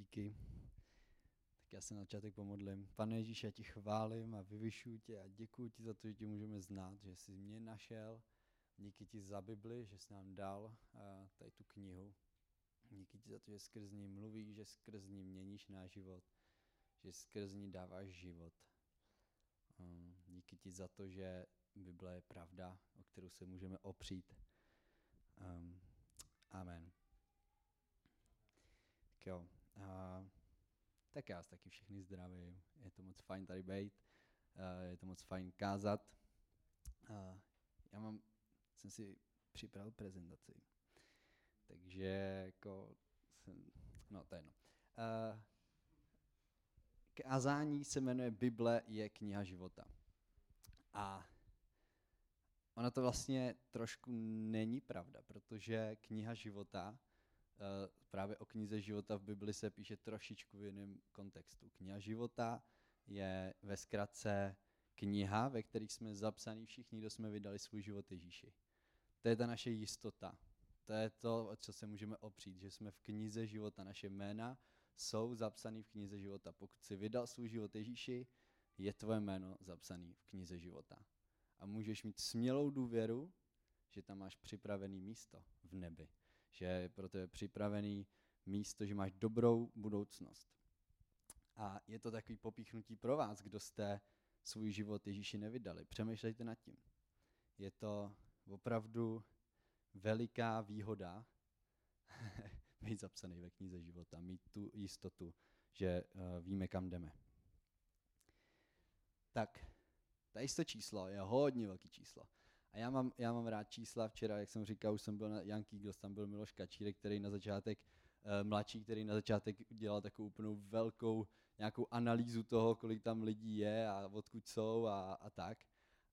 díky. Tak já se na začátek pomodlím. Pane Ježíš, já ti chválím a vyvyšuji tě a děkuji ti za to, že tě můžeme znát, že jsi mě našel. Díky ti za Bibli, že jsi nám dal uh, tady tu knihu. Díky ti za to, že skrz ní mluvíš, že skrz ní měníš náš život, že skrz ní dáváš život. Um, díky ti za to, že Bible je pravda, o kterou se můžeme opřít. Um, amen. Tak jo. Uh, tak já vás taky všechny zdravím. Je to moc fajn tady být. Je to moc fajn kázat. Uh, já mám, jsem si připravil prezentaci. Takže jako jsem, no to je jedno. Uh, kázání se jmenuje Bible je kniha života. A ona to vlastně trošku není pravda, protože kniha života právě o knize života v Bibli se píše trošičku v jiném kontextu. Kniha života je ve zkratce kniha, ve kterých jsme zapsaní všichni, kdo jsme vydali svůj život Ježíši. To je ta naše jistota. To je to, o co se můžeme opřít, že jsme v knize života. Naše jména jsou zapsané v knize života. Pokud si vydal svůj život Ježíši, je tvoje jméno zapsané v knize života. A můžeš mít smělou důvěru, že tam máš připravený místo v nebi že je pro tebe připravený místo, že máš dobrou budoucnost. A je to takový popíchnutí pro vás, kdo jste svůj život Ježíši nevydali. Přemýšlejte nad tím. Je to opravdu veliká výhoda být zapsaný ve knize života, mít tu jistotu, že uh, víme, kam jdeme. Tak, tady to číslo je hodně velký číslo. A já mám, já mám rád čísla. Včera, jak jsem říkal, už jsem byl na Yankee Eagles, tam byl Miloš Kačírek, který na začátek, uh, mladší, který na začátek dělal takovou úplnou velkou nějakou analýzu toho, kolik tam lidí je a odkud jsou a, a tak.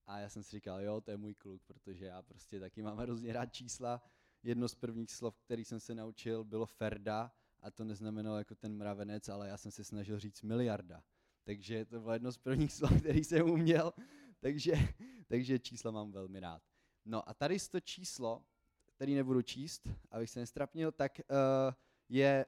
A já jsem si říkal, jo, to je můj kluk, protože já prostě taky mám hrozně rád čísla. Jedno z prvních slov, který jsem se naučil, bylo Ferda a to neznamenalo jako ten mravenec, ale já jsem se snažil říct miliarda. Takže to bylo jedno z prvních slov, který jsem uměl takže, takže čísla mám velmi rád. No a tady to číslo, který nebudu číst, abych se nestrapnil, tak uh, je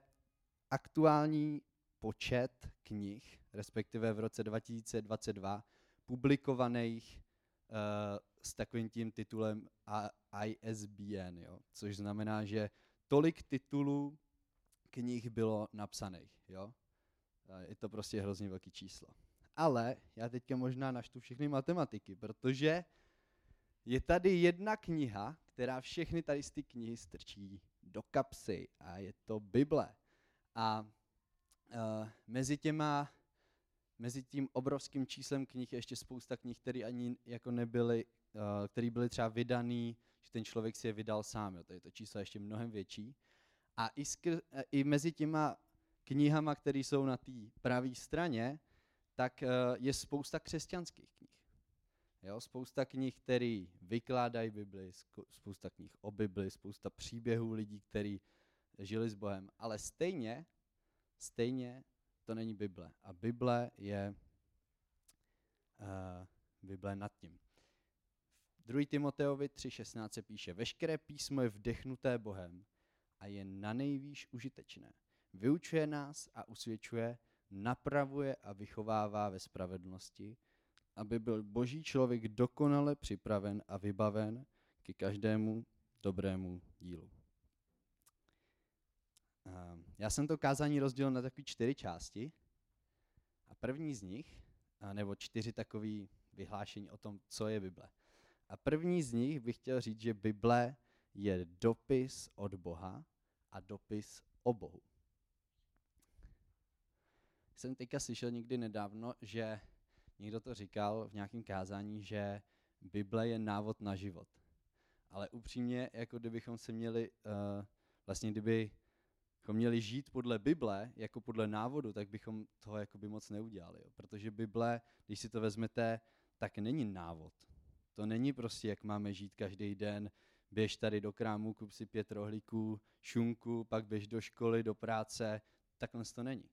aktuální počet knih, respektive v roce 2022, publikovaných uh, s takovým tím titulem ISBN, jo? což znamená, že tolik titulů knih bylo napsaných. Jo? Je to prostě hrozně velký číslo ale já teďka možná naštu všechny matematiky, protože je tady jedna kniha, která všechny tady z ty knihy strčí do kapsy a je to Bible. A uh, mezi těma mezi tím obrovským číslem knih je ještě spousta knih, které ani jako nebyly, uh, které byly třeba vydaný, že ten člověk si je vydal sám. Jo. Tady to číslo je ještě mnohem větší. A i, skr, i mezi těma knihama, které jsou na té pravé straně, tak eh, je spousta křesťanských knih. Jo, spousta knih, které vykládají Bibli, spousta knih o Bibli, spousta příběhů lidí, kteří žili s Bohem, ale stejně, stejně to není Bible. A Bible je uh, Bible nad tím. V 2. Timoteovi 3.16 se píše, veškeré písmo je vdechnuté Bohem a je na nejvýš užitečné. Vyučuje nás a usvědčuje, napravuje a vychovává ve spravedlnosti, aby byl boží člověk dokonale připraven a vybaven ke každému dobrému dílu. Já jsem to kázání rozdělil na takové čtyři části a první z nich, nebo čtyři takové vyhlášení o tom, co je Bible. A první z nich bych chtěl říct, že Bible je dopis od Boha a dopis o Bohu jsem teďka slyšel někdy nedávno, že někdo to říkal v nějakém kázání, že Bible je návod na život. Ale upřímně, jako kdybychom se měli, uh, vlastně kdybychom měli žít podle Bible, jako podle návodu, tak bychom toho jakoby moc neudělali. Jo. Protože Bible, když si to vezmete, tak není návod. To není prostě, jak máme žít každý den, běž tady do krámu, kup si pět rohlíků, šunku, pak běž do školy, do práce. Takhle to není.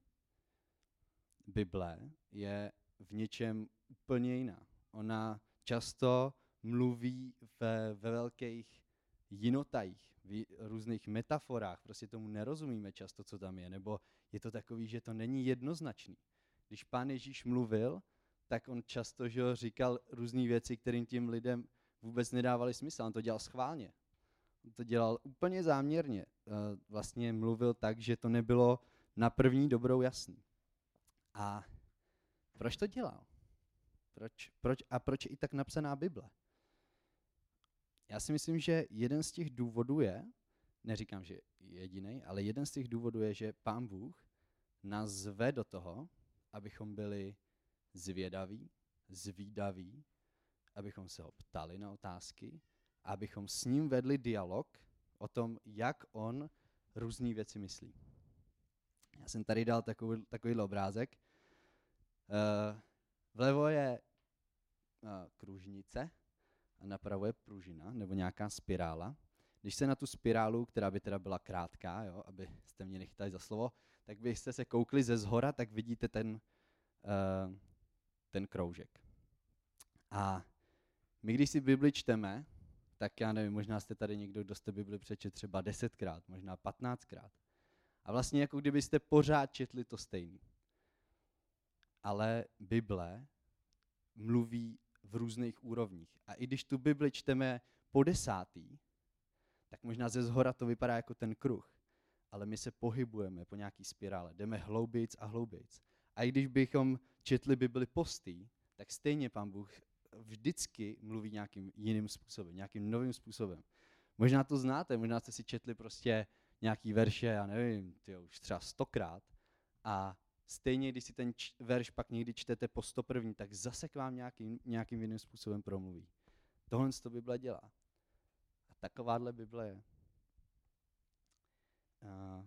Bible je v něčem úplně jiná. Ona často mluví ve, ve velkých jinotajích, v různých metaforách, prostě tomu nerozumíme často, co tam je, nebo je to takový, že to není jednoznačný. Když pán Ježíš mluvil, tak on často že říkal různé věci, kterým tím lidem vůbec nedávali smysl. On to dělal schválně. On to dělal úplně záměrně. Eh, vlastně mluvil tak, že to nebylo na první dobrou jasný. A proč to dělal? Proč, proč, a proč je i tak napsaná Bible? Já si myslím, že jeden z těch důvodů je, neříkám, že jediný, ale jeden z těch důvodů je, že pán Bůh nás zve do toho, abychom byli zvědaví, zvídaví, abychom se ho ptali na otázky, abychom s ním vedli dialog o tom, jak on různé věci myslí. Já jsem tady dal takový, takovýhle obrázek. Uh, vlevo je uh, kružnice a napravo je pružina nebo nějaká spirála. Když se na tu spirálu, která by teda byla krátká, jo, abyste mě nechytali za slovo, tak byste se koukli ze zhora, tak vidíte ten, uh, ten kroužek. A my, když si Bibli čteme, tak já nevím, možná jste tady někdo, kdo jste Bibli přečet třeba desetkrát, možná patnáctkrát. A vlastně jako kdybyste pořád četli to stejný. Ale Bible mluví v různých úrovních. A i když tu Bibli čteme po desátý, tak možná ze zhora to vypadá jako ten kruh. Ale my se pohybujeme po nějaký spirále, jdeme hloubějc a hloubějc. A i když bychom četli Bibli postý, tak stejně Pán Bůh vždycky mluví nějakým jiným způsobem, nějakým novým způsobem. Možná to znáte, možná jste si četli prostě nějaký verše, já nevím, tyjo, už třeba stokrát a stejně, když si ten č- verš pak někdy čtete po stoprvní, tak zase k vám nějakým, nějakým jiným způsobem promluví. Tohle to Bible dělá. A takováhle Bible je. A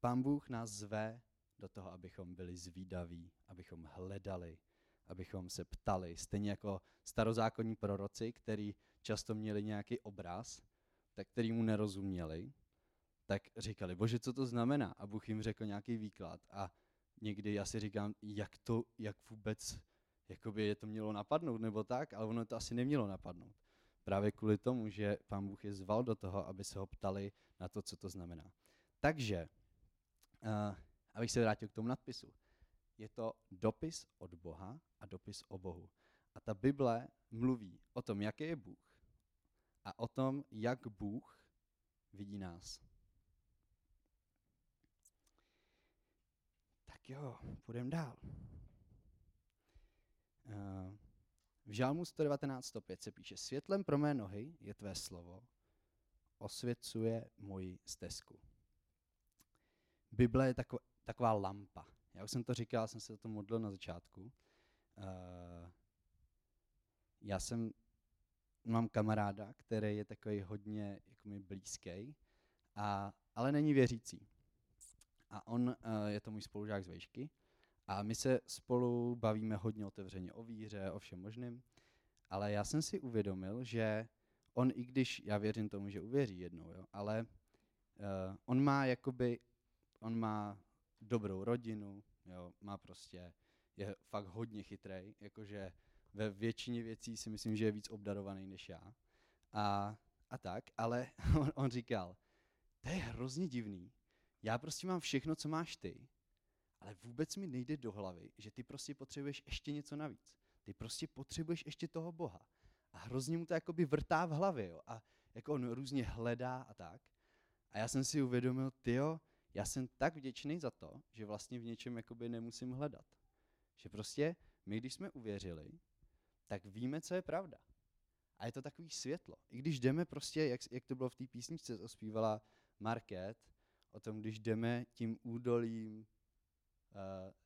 Pán Bůh nás zve do toho, abychom byli zvídaví, abychom hledali, abychom se ptali. Stejně jako starozákonní proroci, který často měli nějaký obraz, tak který mu nerozuměli, tak říkali, bože, co to znamená? A Bůh jim řekl nějaký výklad. A někdy já si říkám, jak to, jak vůbec, jakoby je to mělo napadnout, nebo tak, ale ono to asi nemělo napadnout. Právě kvůli tomu, že pán Bůh je zval do toho, aby se ho ptali na to, co to znamená. Takže, uh, abych se vrátil k tomu nadpisu. Je to dopis od Boha a dopis o Bohu. A ta Bible mluví o tom, jaký je Bůh a o tom, jak Bůh vidí nás. Jo, půjdeme dál. Uh, v Žálmu 119.5 se píše, světlem pro mé nohy je tvé slovo, osvěcuje moji stezku. Bible je tako, taková lampa. Já už jsem to říkal, jsem se o tom modlil na začátku. Uh, já jsem, mám kamaráda, který je takový hodně jako mi blízký, a, ale není věřící. A on uh, je to můj spolužák z vejšky. A my se spolu bavíme hodně otevřeně o víře, o všem možným. Ale já jsem si uvědomil, že on, i když já věřím tomu, že uvěří jednou, jo, ale uh, on má jakoby, on má dobrou rodinu, jo, má prostě, je fakt hodně chytrý, jakože ve většině věcí si myslím, že je víc obdarovaný než já. A, a tak, ale on, on říkal, to je hrozně divný, já prostě mám všechno, co máš ty, ale vůbec mi nejde do hlavy, že ty prostě potřebuješ ještě něco navíc. Ty prostě potřebuješ ještě toho Boha. A hrozně mu to jakoby vrtá v hlavě, jo. A jako on různě hledá a tak. A já jsem si uvědomil, tyjo, já jsem tak vděčný za to, že vlastně v něčem jakoby nemusím hledat. Že prostě my, když jsme uvěřili, tak víme, co je pravda. A je to takový světlo. I když jdeme prostě, jak, jak to bylo v té písničce, zpívala Market, o tom, když jdeme tím údolím uh,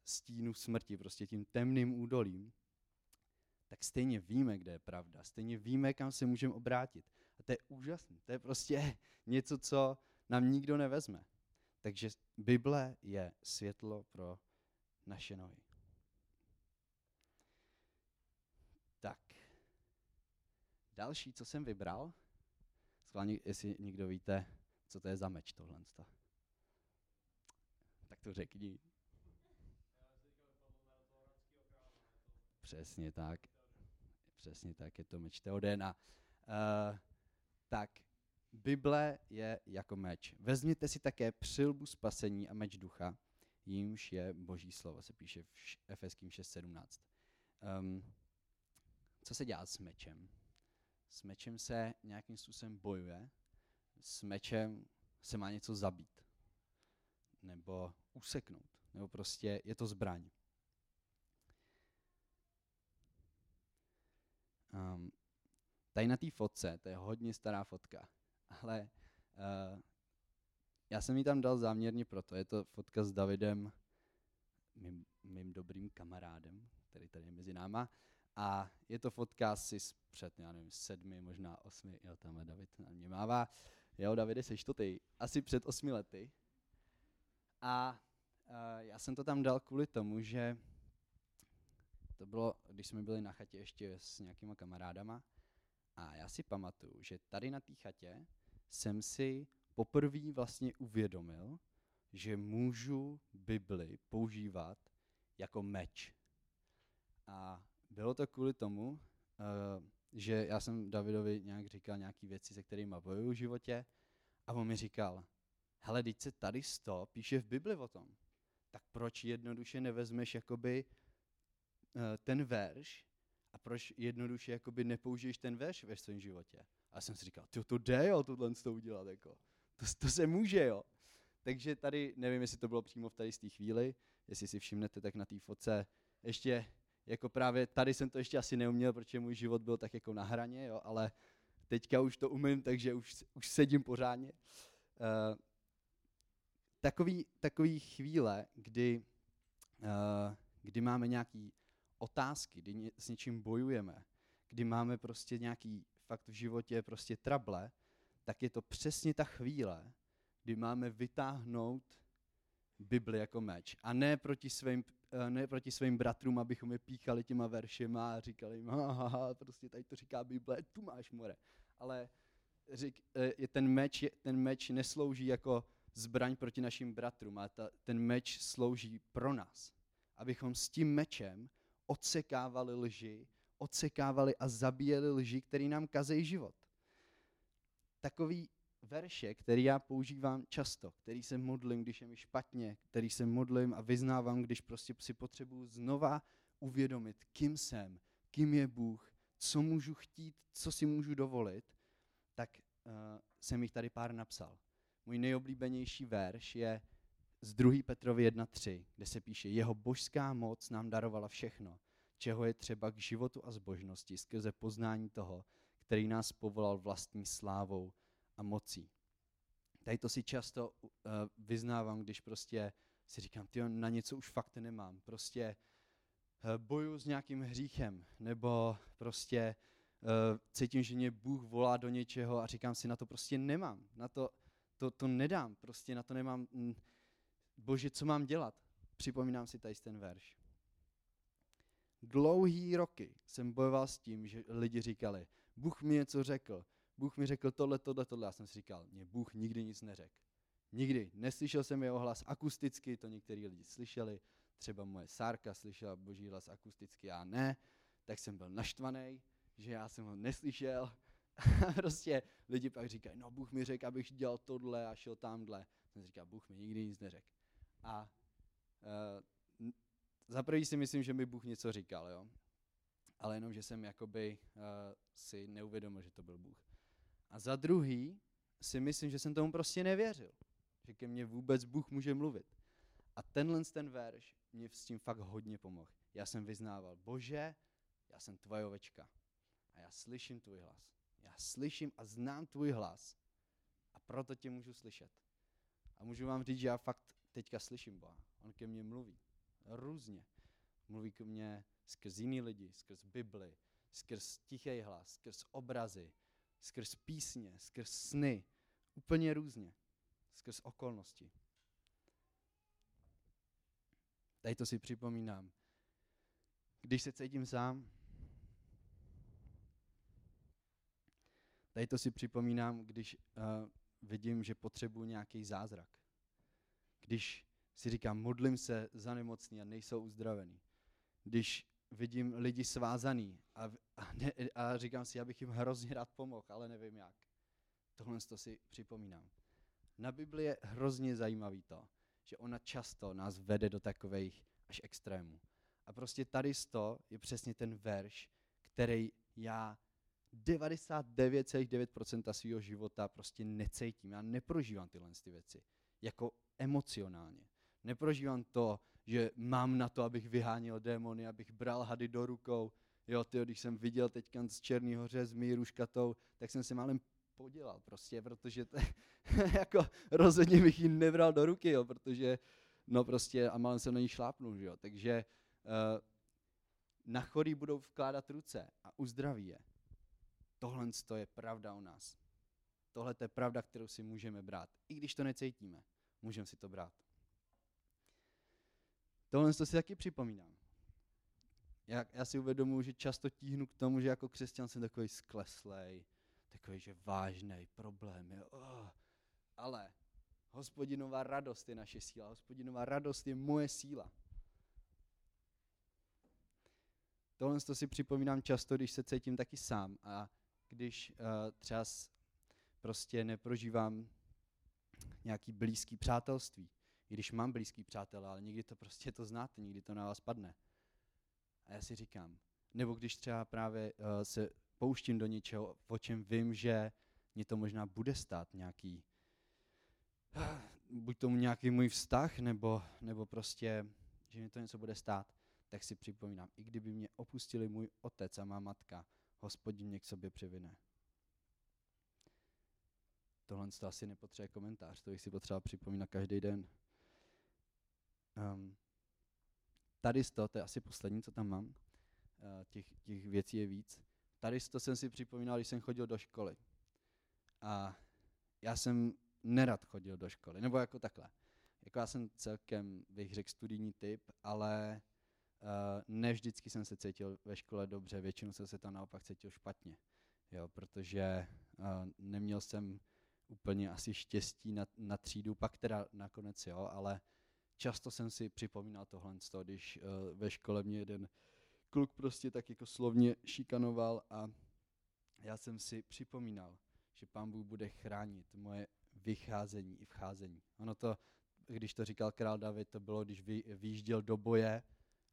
stínu smrti, prostě tím temným údolím, tak stejně víme, kde je pravda. Stejně víme, kam se můžeme obrátit. A to je úžasné. To je prostě něco, co nám nikdo nevezme. Takže Bible je světlo pro naše nohy. Tak. Další, co jsem vybral, schválně, jestli někdo víte, co to je za meč tohle. To řekni. Přesně tak. Přesně tak, je to meč Teodena. Uh, tak Bible je jako meč. Vezměte si také přilbu spasení a meč ducha, jímž je boží slovo, se píše v Efeským 6.17. Um, co se dělá s mečem? S mečem se nějakým způsobem bojuje, s mečem se má něco zabít, nebo useknout, nebo prostě je to zbraň. Um, tady na té fotce, to je hodně stará fotka, ale uh, já jsem ji tam dal záměrně proto, je to fotka s Davidem, mým, mým dobrým kamarádem, který tady je mezi náma, a je to fotka asi před, já nevím, sedmi, možná osmi, jo, tamhle David na mě mává. Jo, Davide, seš to ty. Asi před osmi lety. A já jsem to tam dal kvůli tomu, že to bylo, když jsme byli na chatě ještě s nějakýma kamarádama. A já si pamatuju, že tady na té chatě jsem si poprvé vlastně uvědomil, že můžu Bibli používat jako meč. A bylo to kvůli tomu, uh, že já jsem Davidovi nějak říkal nějaké věci, se kterými bojuju v životě a on mi říkal, hele, teď se tady sto píše v Bibli o tom, tak proč jednoduše nevezmeš jakoby uh, ten verš a proč jednoduše jakoby nepoužiješ ten verš ve svém životě? A jsem si říkal, to, to jde jo, tohle to udělat, jako. To, to se může, jo. Takže tady, nevím, jestli to bylo přímo v tady z té chvíli, jestli si všimnete, tak na té foce ještě jako právě tady jsem to ještě asi neuměl, protože můj život byl tak jako na hraně, jo, ale teďka už to umím, takže už, už sedím pořádně. Uh, takový, takový chvíle, kdy, uh, kdy máme nějaké otázky, kdy ně, s něčím bojujeme, kdy máme prostě nějaký fakt v životě prostě trable, tak je to přesně ta chvíle, kdy máme vytáhnout Bibli jako meč. A ne proti svým Eh, ne proti svým bratrům, abychom je píchali těma veršema a říkali jim, prostě tady to říká Bible, tu máš more. Ale řík, eh, ten, meč, ten meč neslouží jako zbraň proti našim bratrům, ale ta, ten meč slouží pro nás. Abychom s tím mečem odsekávali lži, odsekávali a zabíjeli lži, který nám kazejí život. Takový verše, který já používám často, který se modlím, když je mi špatně, který se modlím a vyznávám, když prostě si potřebuju znova uvědomit, kým jsem, kým je Bůh, co můžu chtít, co si můžu dovolit, tak uh, jsem jich tady pár napsal. Můj nejoblíbenější verš je z 2. Petrovi 1.3, kde se píše, jeho božská moc nám darovala všechno, čeho je třeba k životu a zbožnosti skrze poznání toho, který nás povolal vlastní slávou a mocí. Tady to si často uh, vyznávám, když prostě si říkám, ty na něco už fakt nemám. Prostě uh, boju s nějakým hříchem, nebo prostě uh, cítím, že mě Bůh volá do něčeho a říkám si, na to prostě nemám. Na to, to, to nedám, prostě na to nemám. Mm, Bože, co mám dělat? Připomínám si tady ten verš. Dlouhý roky jsem bojoval s tím, že lidi říkali, Bůh mi něco řekl, Bůh mi řekl tohle, tohle, tohle. Já jsem si říkal, mě Bůh nikdy nic neřekl. Nikdy. Neslyšel jsem jeho hlas akusticky, to některý lidi slyšeli. Třeba moje Sárka slyšela boží hlas akusticky, já ne. Tak jsem byl naštvaný, že já jsem ho neslyšel. Prostě lidi pak říkají, no Bůh mi řekl, abych dělal tohle a šel tamhle. Jsem říkal, Bůh mi nikdy nic neřekl. A uh, za prvý si myslím, že mi Bůh něco říkal, jo. Ale jenom, že jsem jakoby uh, si neuvědomil, že to byl Bůh. A za druhý si myslím, že jsem tomu prostě nevěřil. Že ke mně vůbec Bůh může mluvit. A tenhle ten verš mě s tím fakt hodně pomohl. Já jsem vyznával, bože, já jsem tvoje ovečka. A já slyším tvůj hlas. Já slyším a znám tvůj hlas. A proto tě můžu slyšet. A můžu vám říct, že já fakt teďka slyším Boha. On ke mně mluví. Různě. Mluví ke mně skrz jiný lidi, skrz Bibli, skrz tichý hlas, skrz obrazy, skrz písně, skrz sny, úplně různě, skrz okolnosti. Tady to si připomínám. Když se cítím sám, tady to si připomínám, když uh, vidím, že potřebuji nějaký zázrak. Když si říkám, modlím se za nemocný a nejsou uzdravený. Když vidím lidi svázaný a, a, ne, a říkám si, já bych jim hrozně rád pomohl, ale nevím jak. Tohle to si připomínám. Na Bibli je hrozně zajímavý to, že ona často nás vede do takových až extrémů. A prostě tady to je přesně ten verš, který já 99,9% svého života prostě necítím. Já neprožívám tyhle ty věci. Jako emocionálně. Neprožívám to, že mám na to, abych vyháněl démony, abych bral hady do rukou. Jo, tyjo, když jsem viděl teďka z Černý hoře s Míru Škatou, tak jsem se málem podělal prostě, protože to, jako rozhodně bych ji nebral do ruky, jo, protože no prostě a málem jsem na ní šlápnul, jo. Takže uh, na chorý budou vkládat ruce a uzdraví je. Tohle je pravda o nás. Tohle je pravda, kterou si můžeme brát. I když to necítíme, můžeme si to brát. Tohle to si taky připomínám. Já, já si uvědomuji, že často tíhnu k tomu, že jako křesťan jsem takový skleslej, takový, že vážný problém. Je, oh. Ale hospodinová radost je naše síla. Hospodinová radost je moje síla. Tohle to si připomínám často, když se cítím taky sám a když uh, třeba prostě neprožívám nějaký blízký přátelství. I když mám blízký přátel, ale nikdy to prostě to znáte, nikdy to na vás padne. A já si říkám, nebo když třeba právě uh, se pouštím do něčeho, o čem vím, že mě to možná bude stát nějaký, buď tomu nějaký můj vztah, nebo, nebo prostě, že mě to něco bude stát, tak si připomínám, i kdyby mě opustili můj otec a má matka, hospodin mě k sobě přivine. Tohle to asi nepotřebuje komentář, to bych si potřeboval připomínat každý den. Um, tady to, to je asi poslední, co tam mám, uh, těch, těch věcí je víc. Tady to jsem si připomínal, když jsem chodil do školy. A já jsem nerad chodil do školy, nebo jako takhle. Jako já jsem celkem, bych řekl, studijní typ, ale ne vždycky jsem se cítil ve škole dobře, většinou jsem se tam naopak cítil špatně. Jo, protože uh, neměl jsem úplně asi štěstí na, na třídu, pak teda nakonec jo, ale často jsem si připomínal tohle, když uh, ve škole mě jeden kluk prostě tak jako slovně šikanoval a já jsem si připomínal, že pán Bůh bude chránit moje vycházení i vcházení. Ono to, když to říkal král David, to bylo, když vy, vyjížděl do boje,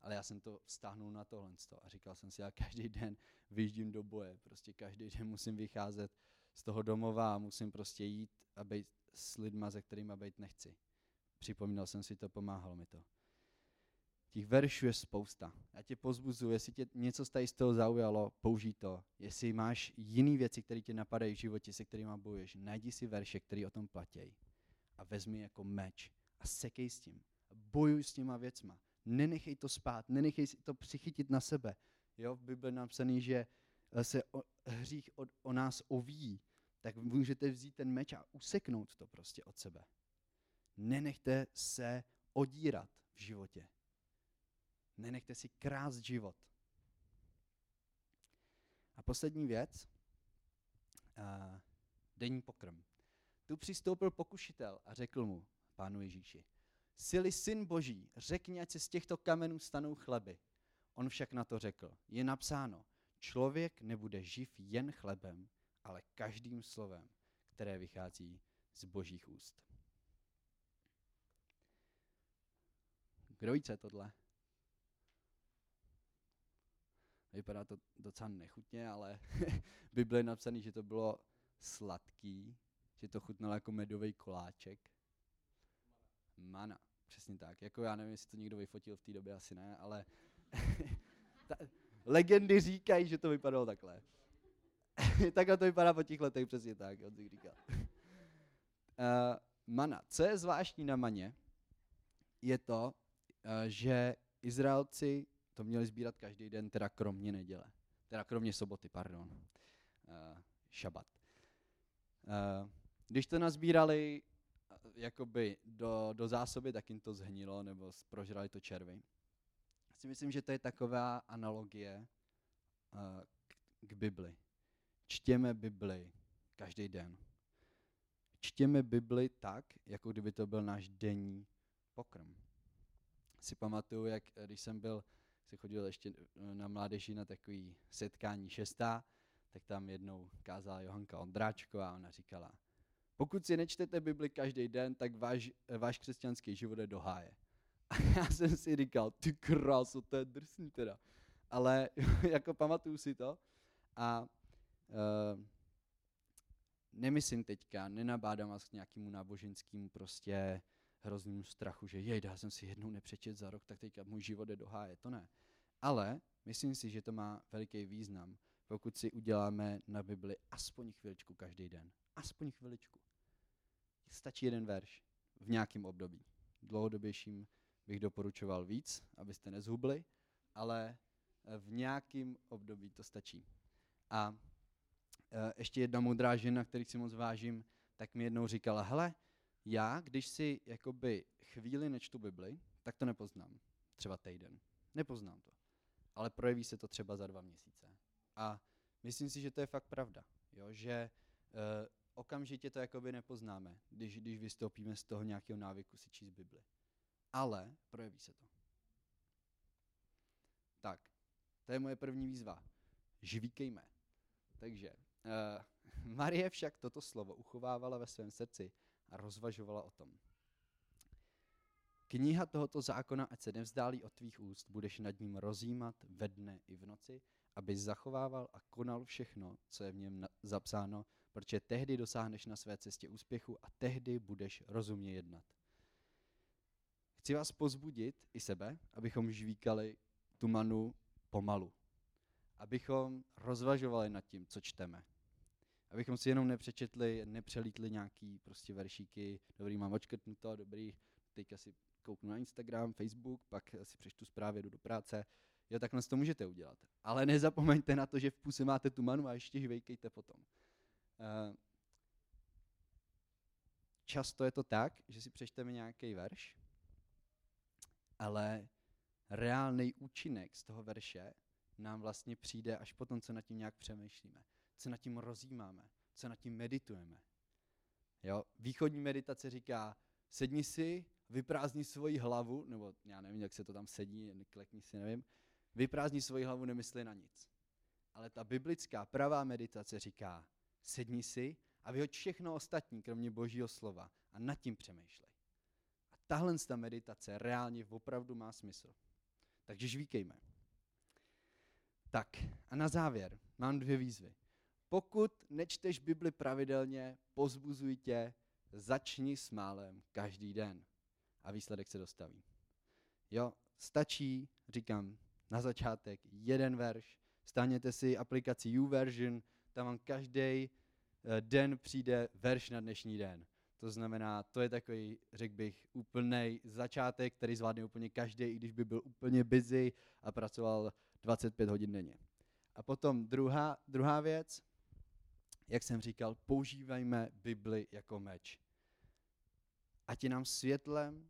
ale já jsem to vztáhnul na tohle a říkal jsem si, já každý den vyjíždím do boje, prostě každý den musím vycházet z toho domova a musím prostě jít a být s lidma, ze kterými být nechci. Připomínal jsem si to, pomáhalo mi to. Těch veršů je spousta. Já tě pozbuzuji, jestli tě něco z toho zaujalo, použij to. Jestli máš jiné věci, které tě napadají v životě, se kterými bojuješ, najdi si verše, které o tom platí a vezmi jako meč a sekej s tím. Bojuj s těma věcma. Nenechej to spát, nenechej si to přichytit na sebe. Jo, v Bibli napsaný, že se o, hřích od, o nás ovíjí, tak můžete vzít ten meč a useknout to prostě od sebe. Nenechte se odírat v životě. Nenechte si krást život. A poslední věc, uh, denní pokrm. Tu přistoupil pokušitel a řekl mu, pánu Ježíši, Sily syn boží, řekni, ať se z těchto kamenů stanou chleby. On však na to řekl, je napsáno, člověk nebude živ jen chlebem, ale každým slovem, které vychází z božích úst. Kdo ví, je tohle? Vypadá to docela nechutně, ale v Bibli je napsaný, že to bylo sladký, že to chutnalo jako medový koláček. Mana, přesně tak. Jako já nevím, jestli to někdo vyfotil v té době, asi ne, ale ta, legendy říkají, že to vypadalo takhle. takhle to vypadá po těch letech, přesně tak, on si říkal. uh, mana. Co je zvláštní na maně, je to, uh, že Izraelci to měli sbírat každý den, teda kromě neděle. Teda kromě soboty, pardon. Uh, šabat. Uh, když to nazbírali jakoby do, do zásoby, tak jim to zhnilo, nebo prožrali to červy. Já si myslím, že to je taková analogie uh, k, k Bibli. Čtěme Bibli každý den. Čtěme Bibli tak, jako kdyby to byl náš denní pokrm. Si pamatuju, jak když jsem byl se chodil ještě eh, na mládeži na takový setkání šestá, tak tam jednou kázala Johanka Ondráčková a ona říkala, pokud si nečtete Bibli každý den, tak váš, váš křesťanský život je do háje. A já jsem si říkal, ty kráso, to je drsný teda. Ale jako pamatuju si to a uh, nemyslím teďka, nenabádám vás k nějakému náboženskému prostě hroznému strachu, že jej, já jsem si jednou nepřečet za rok, tak teďka můj život je do háje. To ne. Ale myslím si, že to má veliký význam, pokud si uděláme na Bibli aspoň chviličku každý den. Aspoň chviličku. Stačí jeden verš v nějakém období. Dlouhodobějším bych doporučoval víc, abyste nezhubli, ale v nějakém období to stačí. A e, ještě jedna moudrá žena, kterých si moc vážím, tak mi jednou říkala, hele, já, když si jakoby chvíli nečtu Bibli, tak to nepoznám. Třeba týden. Nepoznám to. Ale projeví se to třeba za dva měsíce. A myslím si, že to je fakt pravda. Jo? Že uh, okamžitě to jakoby nepoznáme, když, když vystoupíme z toho nějakého návyku si číst Bibli. Ale projeví se to. Tak, to je moje první výzva. Žvíkejme. Takže, uh, Marie však toto slovo uchovávala ve svém srdci a rozvažovala o tom. Kniha tohoto zákona, ať se nevzdálí od tvých úst, budeš nad ním rozjímat ve dne i v noci, aby zachovával a konal všechno, co je v něm zapsáno, protože tehdy dosáhneš na své cestě úspěchu a tehdy budeš rozumně jednat. Chci vás pozbudit i sebe, abychom žvíkali tu manu pomalu. Abychom rozvažovali nad tím, co čteme. Abychom si jenom nepřečetli, nepřelítli nějaký prostě veršíky, dobrý, mám očkrtnuto, dobrý, teďka si kouknu na Instagram, Facebook, pak si přečtu zprávy, jdu do práce. Jo, takhle to můžete udělat. Ale nezapomeňte na to, že v puse máte tu manu a ještě žvejkejte potom. Uh, často je to tak, že si přečteme nějaký verš, ale reálný účinek z toho verše nám vlastně přijde až potom, co nad tím nějak přemýšlíme, co nad tím rozjímáme, co nad tím meditujeme. Jo? Východní meditace říká, sedni si, vyprázdni svoji hlavu, nebo já nevím, jak se to tam sedí, klekni si, nevím, vyprázdni svoji hlavu, nemysli na nic. Ale ta biblická pravá meditace říká, sedni si a vyhoď všechno ostatní, kromě božího slova a nad tím přemýšlej. A tahle ta meditace reálně opravdu má smysl. Takže žvíkejme. Tak a na závěr mám dvě výzvy. Pokud nečteš Bibli pravidelně, pozbuzuj tě, začni s málem každý den a výsledek se dostaví. Jo, stačí, říkám, na začátek jeden verš, stáhněte si aplikaci YouVersion, tam vám každý eh, den přijde verš na dnešní den. To znamená, to je takový, řekl bych, úplný začátek, který zvládne úplně každý, i když by byl úplně busy a pracoval 25 hodin denně. A potom druhá, druhá věc, jak jsem říkal, používajme Bibli jako meč. Ať je nám světlem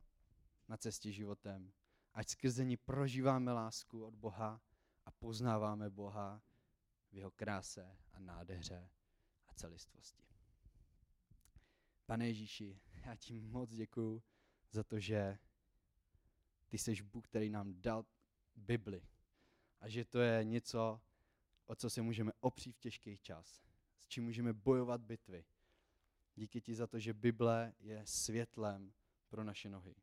na cestě životem, ať skrze ní prožíváme lásku od Boha a poznáváme Boha v jeho kráse a nádheře a celistvosti. Pane Ježíši, já ti moc děkuju za to, že ty jsi Bůh, který nám dal Bibli a že to je něco, o co se můžeme opřít v těžký čas, s čím můžeme bojovat bitvy. Díky ti za to, že Bible je světlem pro naše nohy.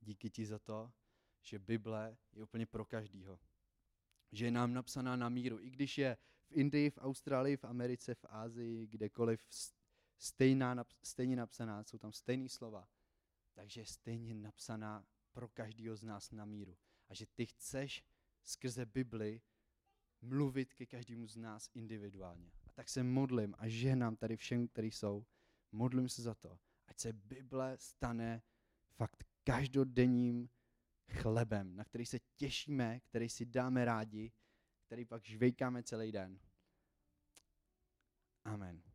Díky ti za to, že Bible je úplně pro každýho. Že je nám napsaná na míru. I když je v Indii, v Austrálii, v Americe, v Ázii, kdekoliv stejná, stejně napsaná, jsou tam stejné slova, takže je stejně napsaná pro každého z nás na míru. A že ty chceš skrze Bibli mluvit ke každému z nás individuálně. A tak se modlím a ženám tady všem, kteří jsou, modlím se za to, ať se Bible stane fakt každodenním chlebem, na který se těšíme, který si dáme rádi, který pak žvejkáme celý den. Amen.